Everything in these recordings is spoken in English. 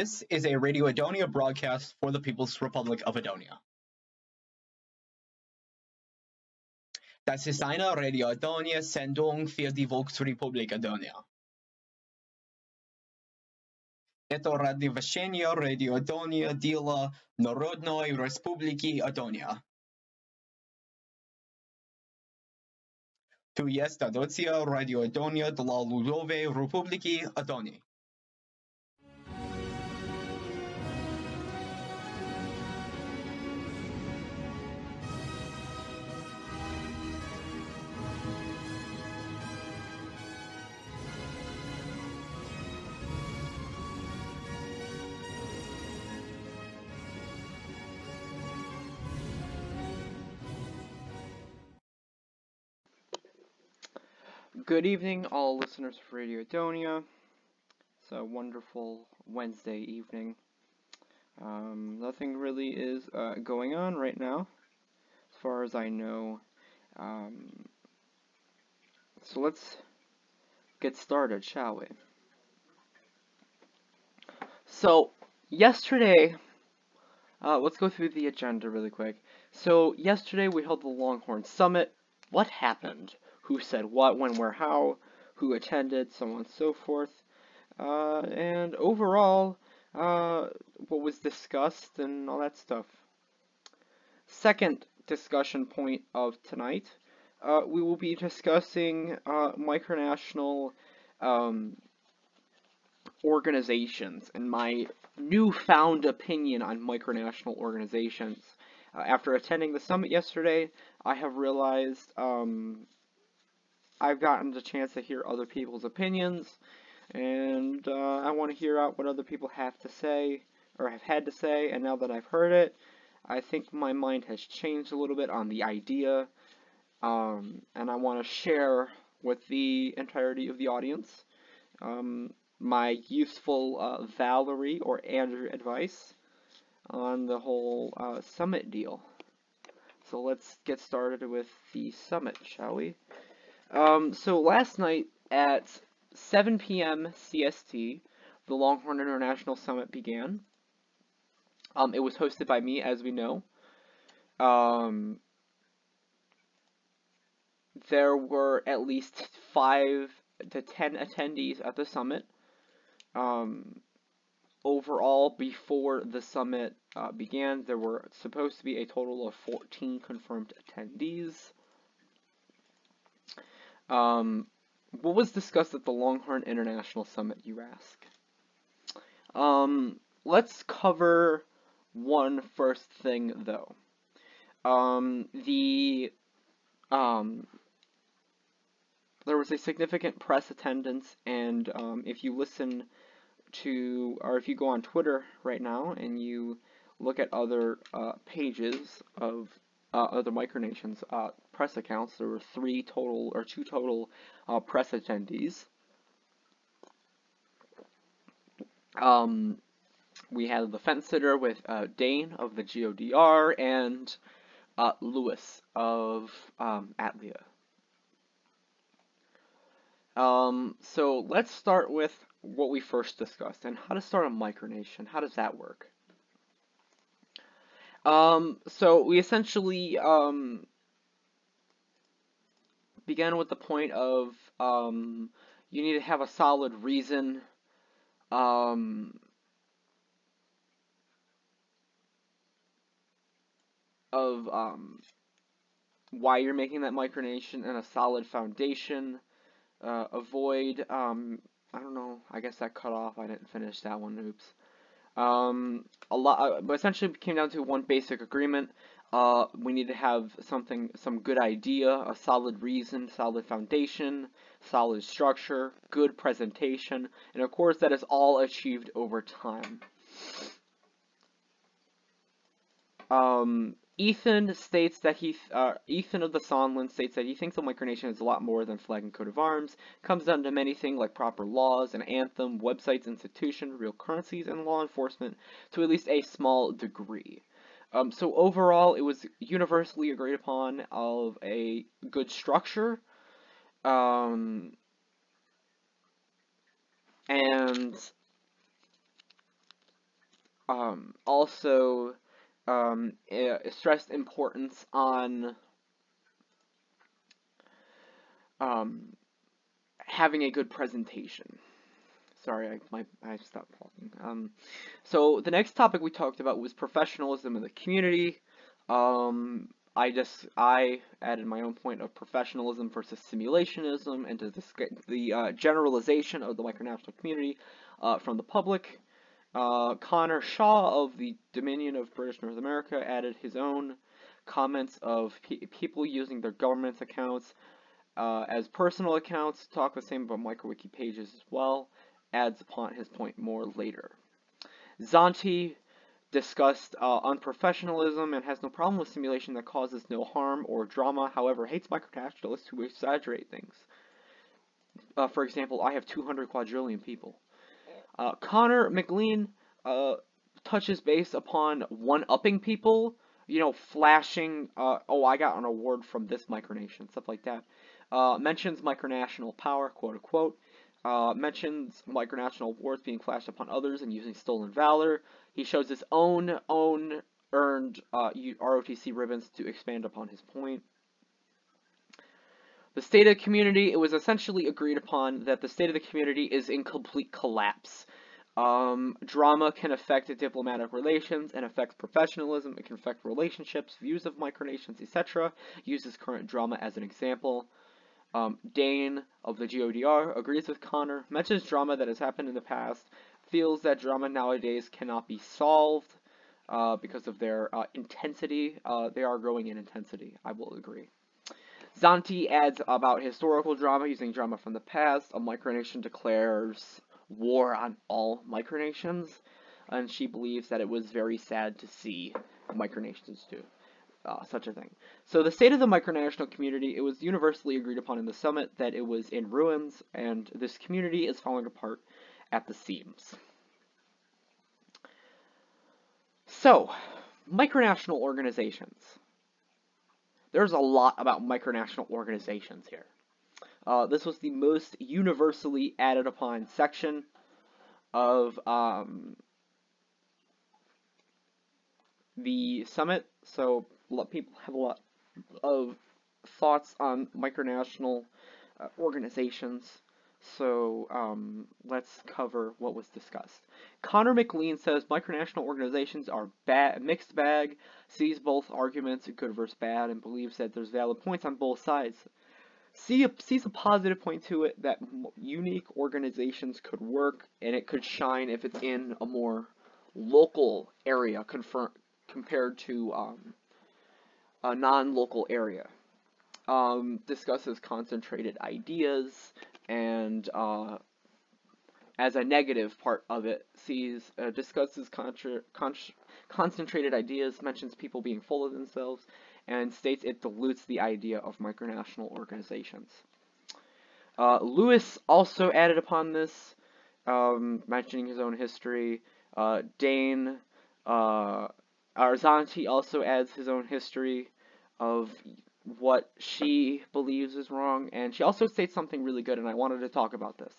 This is a Radio Adonia broadcast for the People's Republic of Adonia. Das ist eine Radio Adonia Sendung für die Volksrepublik Adonia. Это радиовещание Radio Adonia дела Народной Республики Адония. Tu jest audycja Radio Adonia dla Ludowej Republiki Edonii. Good evening, all listeners of Radio Adonia. It's a wonderful Wednesday evening. Um, nothing really is uh, going on right now, as far as I know. Um, so let's get started, shall we? So, yesterday, uh, let's go through the agenda really quick. So, yesterday we held the Longhorn Summit. What happened? Who said what, when, where, how, who attended, so on and so forth. Uh, and overall, uh, what was discussed and all that stuff. Second discussion point of tonight, uh, we will be discussing uh, micronational um, organizations and my newfound opinion on micronational organizations. Uh, after attending the summit yesterday, I have realized um, I've gotten the chance to hear other people's opinions, and uh, I want to hear out what other people have to say, or have had to say, and now that I've heard it, I think my mind has changed a little bit on the idea, um, and I want to share with the entirety of the audience um, my useful uh, Valerie or Andrew advice on the whole uh, summit deal. So let's get started with the summit, shall we? Um, so last night at 7 p.m. CST, the Longhorn International Summit began. Um, it was hosted by me, as we know. Um, there were at least five to ten attendees at the summit. Um, overall, before the summit uh, began, there were supposed to be a total of 14 confirmed attendees. Um, what was discussed at the Longhorn International Summit, you ask? Um, let's cover one first thing, though. Um, the, um, there was a significant press attendance, and, um, if you listen to, or if you go on Twitter right now, and you look at other, uh, pages of uh, other micronations uh, press accounts. There were three total, or two total uh, press attendees. Um, we had the fence sitter with uh, Dane of the GODR and uh, Lewis of um, Atlia. Um, so let's start with what we first discussed and how to start a micronation. How does that work? Um, so we essentially um, began with the point of um, you need to have a solid reason um, of um, why you're making that micronation and a solid foundation. Uh, avoid, um, I don't know, I guess that cut off, I didn't finish that one, oops. Um, a lot, uh, but essentially came down to one basic agreement. Uh, we need to have something, some good idea, a solid reason, solid foundation, solid structure, good presentation, and of course that is all achieved over time. Um, Ethan states that he, uh, Ethan of the Sonlin states that he thinks the micronation is a lot more than flag and coat of arms. Comes down to many things like proper laws, an anthem, websites, institution, real currencies, and law enforcement to at least a small degree. Um, so overall, it was universally agreed upon of a good structure, um, and um, also um, stressed importance on um, having a good presentation. Sorry, I, my, I stopped talking. Um, so the next topic we talked about was professionalism in the community. Um, I just I added my own point of professionalism versus simulationism and to the uh, generalization of the micronational community uh, from the public. Uh, Connor Shaw of the Dominion of British North America added his own comments of pe people using their government's accounts uh, as personal accounts. Talk the same about MicroWiki pages as well. Adds upon his point more later. Zanti discussed uh, unprofessionalism and has no problem with simulation that causes no harm or drama, however, hates micronationalists who exaggerate things. Uh, for example, I have 200 quadrillion people. Uh, Connor McLean uh, touches base upon one-upping people, you know, flashing, uh, oh, I got an award from this micronation, stuff like that. Uh, mentions micronational power, quote-unquote. Uh, mentions micronational awards being flashed upon others and using stolen valor. He shows his own own earned uh, ROTC ribbons to expand upon his point. The state of the community, it was essentially agreed upon that the state of the community is in complete collapse. Um, drama can affect diplomatic relations and affects professionalism. It can affect relationships, views of micronations, etc. Uses current drama as an example. Um, Dane of the GODR agrees with Connor, mentions drama that has happened in the past, feels that drama nowadays cannot be solved uh, because of their uh, intensity. Uh, they are growing in intensity, I will agree. Zanti adds about historical drama using drama from the past. A micronation declares war on all micronations, and she believes that it was very sad to see micronations do uh, such a thing. So the state of the micronational community, it was universally agreed upon in the summit that it was in ruins, and this community is falling apart at the seams. So, micronational organizations. There's a lot about micronational organizations here. Uh, this was the most universally added upon section of um, the summit, so lot people have a lot of thoughts on micronational uh, organizations. So um, let's cover what was discussed. Connor McLean says micronational organizations are bad, mixed bag, sees both arguments, good versus bad, and believes that there's valid points on both sides. See a, sees a positive point to it that unique organizations could work and it could shine if it's in a more local area compared to um, a non-local area. Um, discusses concentrated ideas and uh, as a negative part of it sees uh, discusses contra- con concentrated ideas mentions people being full of themselves and states it dilutes the idea of micronational organizations uh, lewis also added upon this um, mentioning his own history uh, dane uh, Arzanti also adds his own history of what she believes is wrong, and she also states something really good, and I wanted to talk about this.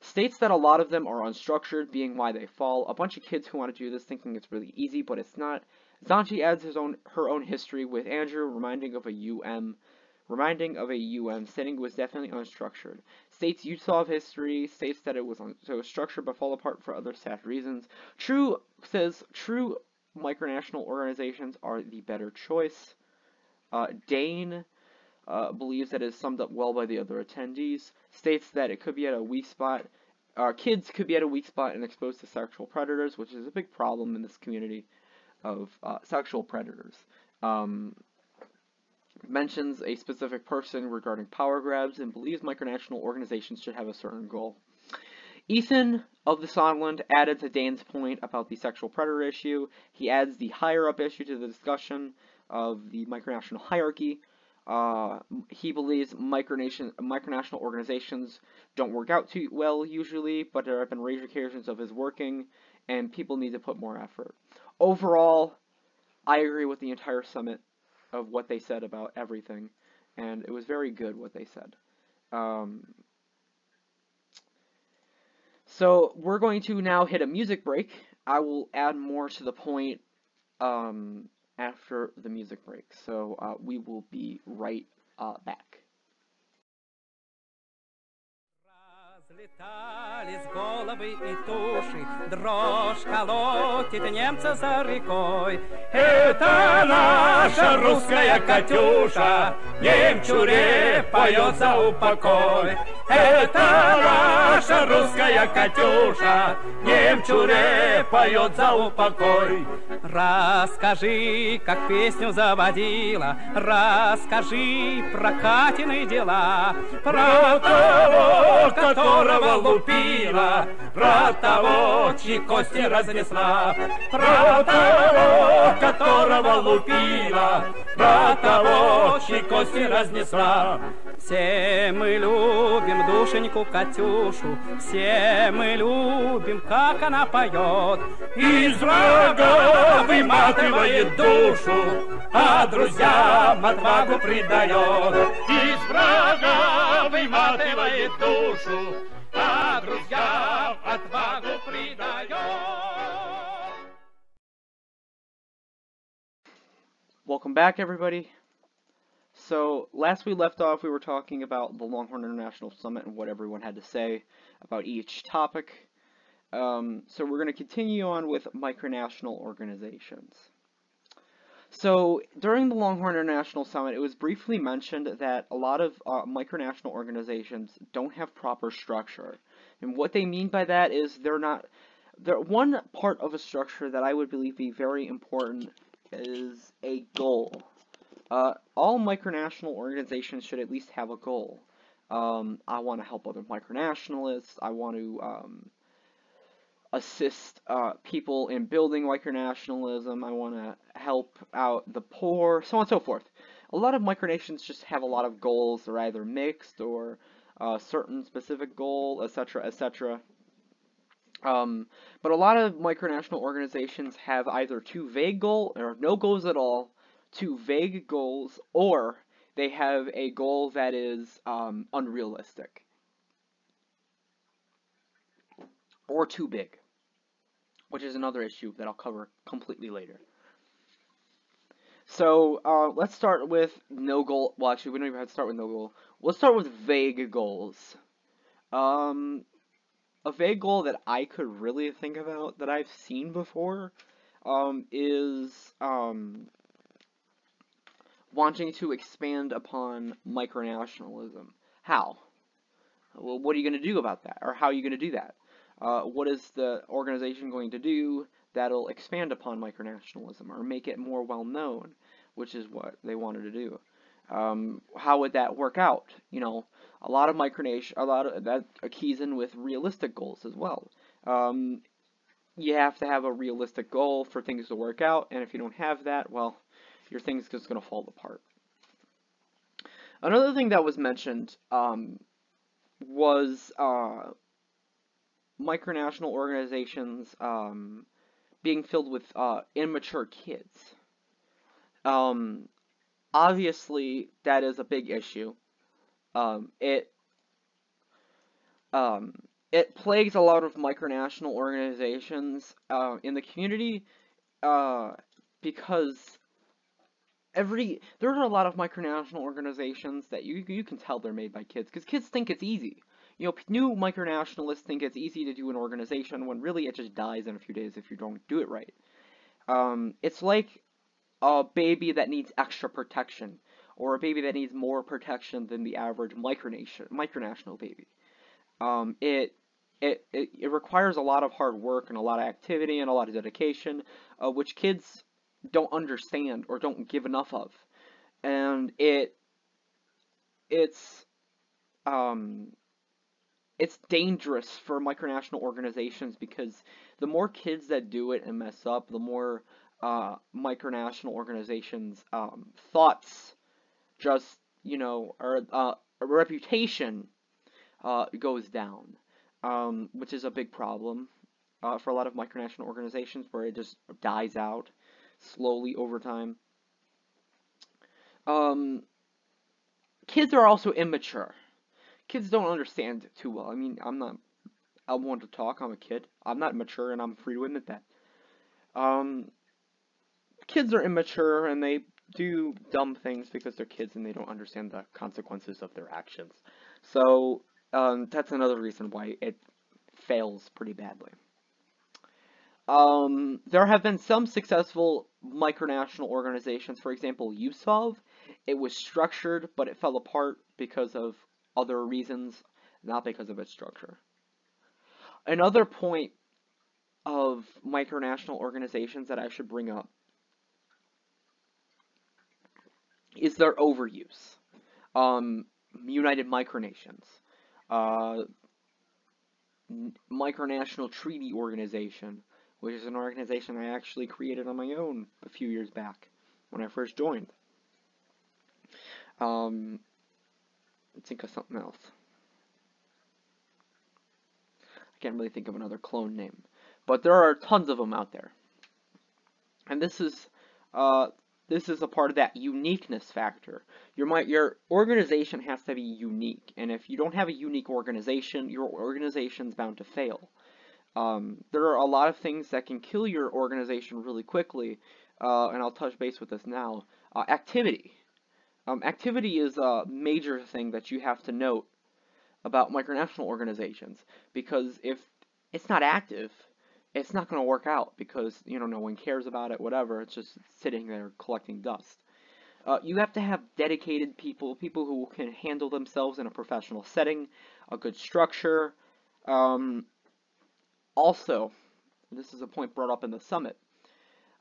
States that a lot of them are unstructured, being why they fall. A bunch of kids who want to do this thinking it's really easy, but it's not. Zanti adds his own her own history with Andrew, reminding of a UM, reminding of a UM, stating it was definitely unstructured. States Utah of history, states that it was un- so structured but fall apart for other sad reasons. True says true micronational organizations are the better choice. Uh, Dane uh, believes that is summed up well by the other attendees, states that it could be at a weak spot, our kids could be at a weak spot and exposed to sexual predators, which is a big problem in this community of uh, sexual predators. Um, mentions a specific person regarding power grabs and believes micronational organizations should have a certain goal. Ethan of the Songland added to Dane's point about the sexual predator issue. He adds the higher up issue to the discussion of the micronational hierarchy. Uh, he believes micronation, micronational organizations don't work out too well usually, but there have been rare occasions of his working, and people need to put more effort. Overall, I agree with the entire summit of what they said about everything, and it was very good what they said. Um, so we're going to now hit a music break. I will add more to the point um, after the music break. So uh, we will be right uh, back. Разлетались головы и туши, дрожь колотит немца за рекой. Это наша русская Катюша, немчуре поет за упокой. Это наша русская Катюша, немчуре поет за упокой. Расскажи, как песню заводила, расскажи про Катины дела, про того, которого лупила, про того, чьи кости разнесла, про того, которого лупила, про того, чьи кости разнесла. Все мы любим душеньку Катюшу, все мы любим, как она поет. Из врага выматывает душу, а друзьям отвагу придает. Из врага выматывает душу, а друзьям отвагу придает. Welcome back, everybody. So, last we left off, we were talking about the Longhorn International Summit and what everyone had to say about each topic. Um, so, we're going to continue on with micronational organizations. So, during the Longhorn International Summit, it was briefly mentioned that a lot of uh, micronational organizations don't have proper structure. And what they mean by that is they're not. They're, one part of a structure that I would believe be very important is a goal. Uh, all micronational organizations should at least have a goal. Um, I want to help other micronationalists. I want to um, assist uh, people in building micronationalism. I want to help out the poor, so on and so forth. A lot of micronations just have a lot of goals. They're either mixed or a certain specific goal, etc., etc. Um, but a lot of micronational organizations have either too vague goal or no goals at all, too vague goals, or they have a goal that is um, unrealistic or too big, which is another issue that I'll cover completely later. So uh, let's start with no goal. Well, actually, we don't even have to start with no goal. Let's start with vague goals. Um, a vague goal that I could really think about that I've seen before um, is um, wanting to expand upon micronationalism. How? Well, what are you going to do about that? Or how are you going to do that? Uh, what is the organization going to do that'll expand upon micronationalism or make it more well known, which is what they wanted to do? Um, how would that work out? You know, a lot of micronation, a lot of that keys in with realistic goals as well. Um, you have to have a realistic goal for things to work out, and if you don't have that, well, your thing's just going to fall apart. Another thing that was mentioned um, was uh, micronational organizations um, being filled with uh, immature kids. Um, obviously, that is a big issue. Um, it um, it plagues a lot of micronational organizations uh, in the community uh, because every there are a lot of micronational organizations that you you can tell they're made by kids because kids think it's easy. You know, new micronationalists think it's easy to do an organization when really it just dies in a few days if you don't do it right. Um, it's like a baby that needs extra protection, or a baby that needs more protection than the average micronation micronational baby. Um, it, it it it requires a lot of hard work and a lot of activity and a lot of dedication, uh, which kids don't understand or don't give enough of, and it it's um it's dangerous for micronational organizations because the more kids that do it and mess up, the more uh, micronational organizations um, thoughts just you know or uh, reputation uh, goes down, um, which is a big problem uh, for a lot of micronational organizations where it just dies out slowly over time. Um, kids are also immature. Kids don't understand too well. I mean, I'm not. I'm one to talk. I'm a kid. I'm not mature, and I'm free to admit that. Um, kids are immature and they do dumb things because they're kids and they don't understand the consequences of their actions. So um, that's another reason why it fails pretty badly. Um, there have been some successful micronational organizations. For example, USOV. It was structured, but it fell apart because of other reasons, not because of its structure. Another point of micronational organizations that I should bring up is their overuse. Um, United Micronations, uh, Micronational Treaty Organization, which is an organization I actually created on my own a few years back when I first joined. Um, let's think of something else. I can't really think of another clone name, but there are tons of them out there. And this is uh, this is a part of that uniqueness factor. Your your organization has to be unique, and if you don't have a unique organization, your organization's bound to fail. Um, there are a lot of things that can kill your organization really quickly, uh, and I'll touch base with this now. Uh, activity. Um, activity is a major thing that you have to note about micronational organizations because if it's not active, it's not going to work out because you know no one cares about it whatever it's just sitting there collecting dust uh, you have to have dedicated people people who can handle themselves in a professional setting a good structure um, also this is a point brought up in the summit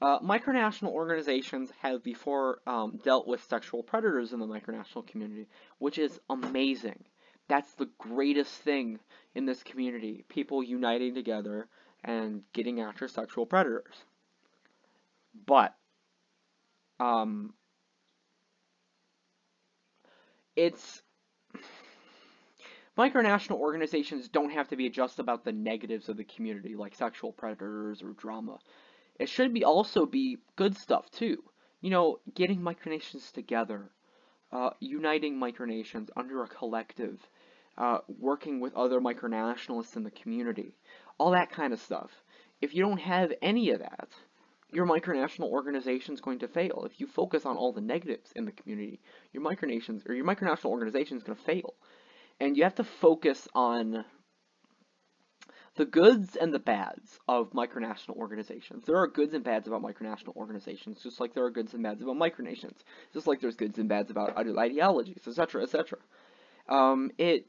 uh, micronational organizations have before um, dealt with sexual predators in the micronational community which is amazing that's the greatest thing in this community people uniting together and getting after sexual predators. But um, it's micronational organizations don't have to be just about the negatives of the community like sexual predators or drama. It should be also be good stuff too. You know, getting micronations together, uh, uniting micronations under a collective, uh, working with other micronationalists in the community, all that kind of stuff. If you don't have any of that, your micronational organization is going to fail. If you focus on all the negatives in the community, your micronations or your micronational organization is going to fail. And you have to focus on the goods and the bads of micronational organizations. There are goods and bads about micronational organizations, just like there are goods and bads about micronations, just like there's goods and bads about ideologies, etc., etc. Um, it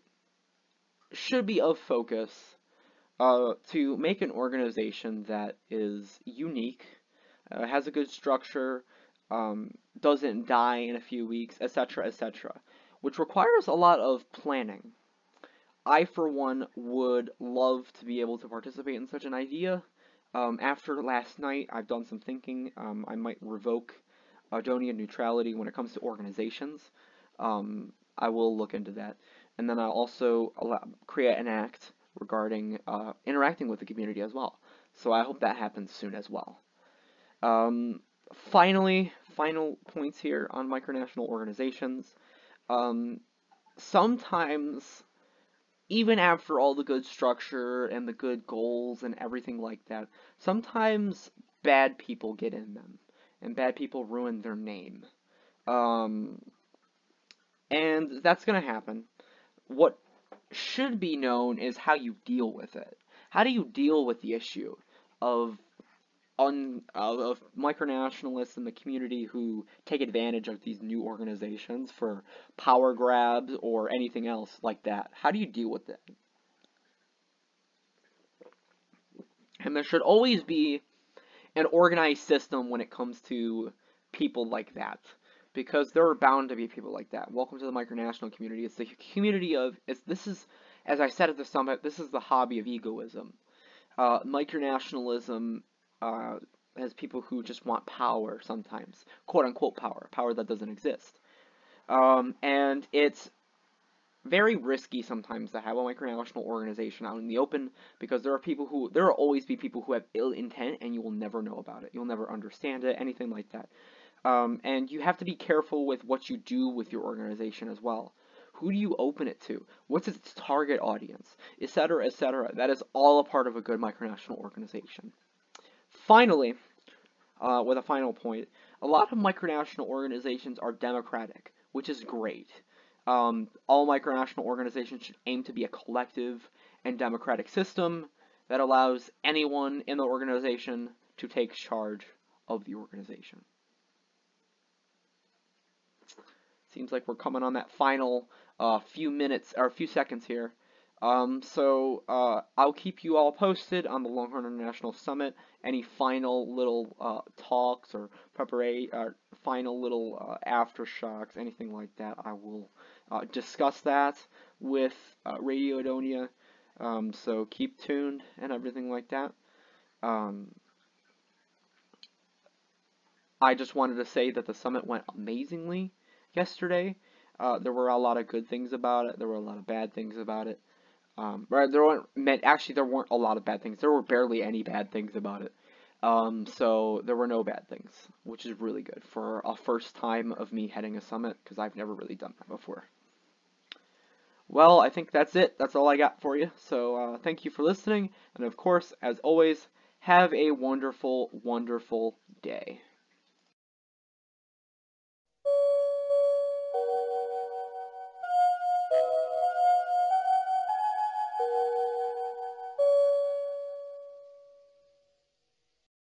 should be of focus uh, to make an organization that is unique, uh, has a good structure, um, doesn't die in a few weeks, etc., etc., which requires a lot of planning. I, for one, would love to be able to participate in such an idea. Um, after last night, I've done some thinking. Um, I might revoke Adonian neutrality when it comes to organizations. Um, I will look into that. And then I'll also allow, create an act regarding uh, interacting with the community as well. So I hope that happens soon as well. Um, finally, final points here on micronational organizations. Um, sometimes, even after all the good structure and the good goals and everything like that, sometimes bad people get in them, and bad people ruin their name. Um, and that's going to happen. What should be known is how you deal with it. How do you deal with the issue of un, of, of micronationalists in the community who take advantage of these new organizations for power grabs or anything else like that? How do you deal with it? And there should always be an organized system when it comes to people like that because there are bound to be people like that. Welcome to the micronational community. It's the community of it's this is as I said at the summit, this is the hobby of egoism. Uh, micronationalism uh, has people who just want power sometimes, quote unquote power, power that doesn't exist. Um, and it's very risky sometimes to have a micronational organization out in the open because there are people who there will always be people who have ill intent and you will never know about it. You'll never understand it, anything like that. Um, and you have to be careful with what you do with your organization as well. Who do you open it to? What's its target audience? Etc., etc. That is all a part of a good micronational organization. Finally, uh, with a final point. A lot of micronational organizations are democratic, which is great. Um, all micronational organizations should aim to be a collective and democratic system that allows anyone in the organization to take charge of the organization. Seems like we're coming on that final uh, few minutes or a few seconds here. Um, so uh, I'll keep you all posted on the Longhorn International Summit. Any final little uh, talks or preparation, or final little uh, aftershocks, anything like that, I will uh, discuss that with uh, Radio Adonia. Um, so keep tuned and everything like that. Um, I just wanted to say that the summit went amazingly yesterday. Uh, there were a lot of good things about it. There were a lot of bad things about it. Um, right, there weren't actually there weren't a lot of bad things. There were barely any bad things about it. Um, so there were no bad things, which is really good for a first time of me heading a summit because I've never really done that before. Well, I think that's it. That's all I got for you. So uh, thank you for listening, and of course, as always, have a wonderful, wonderful day.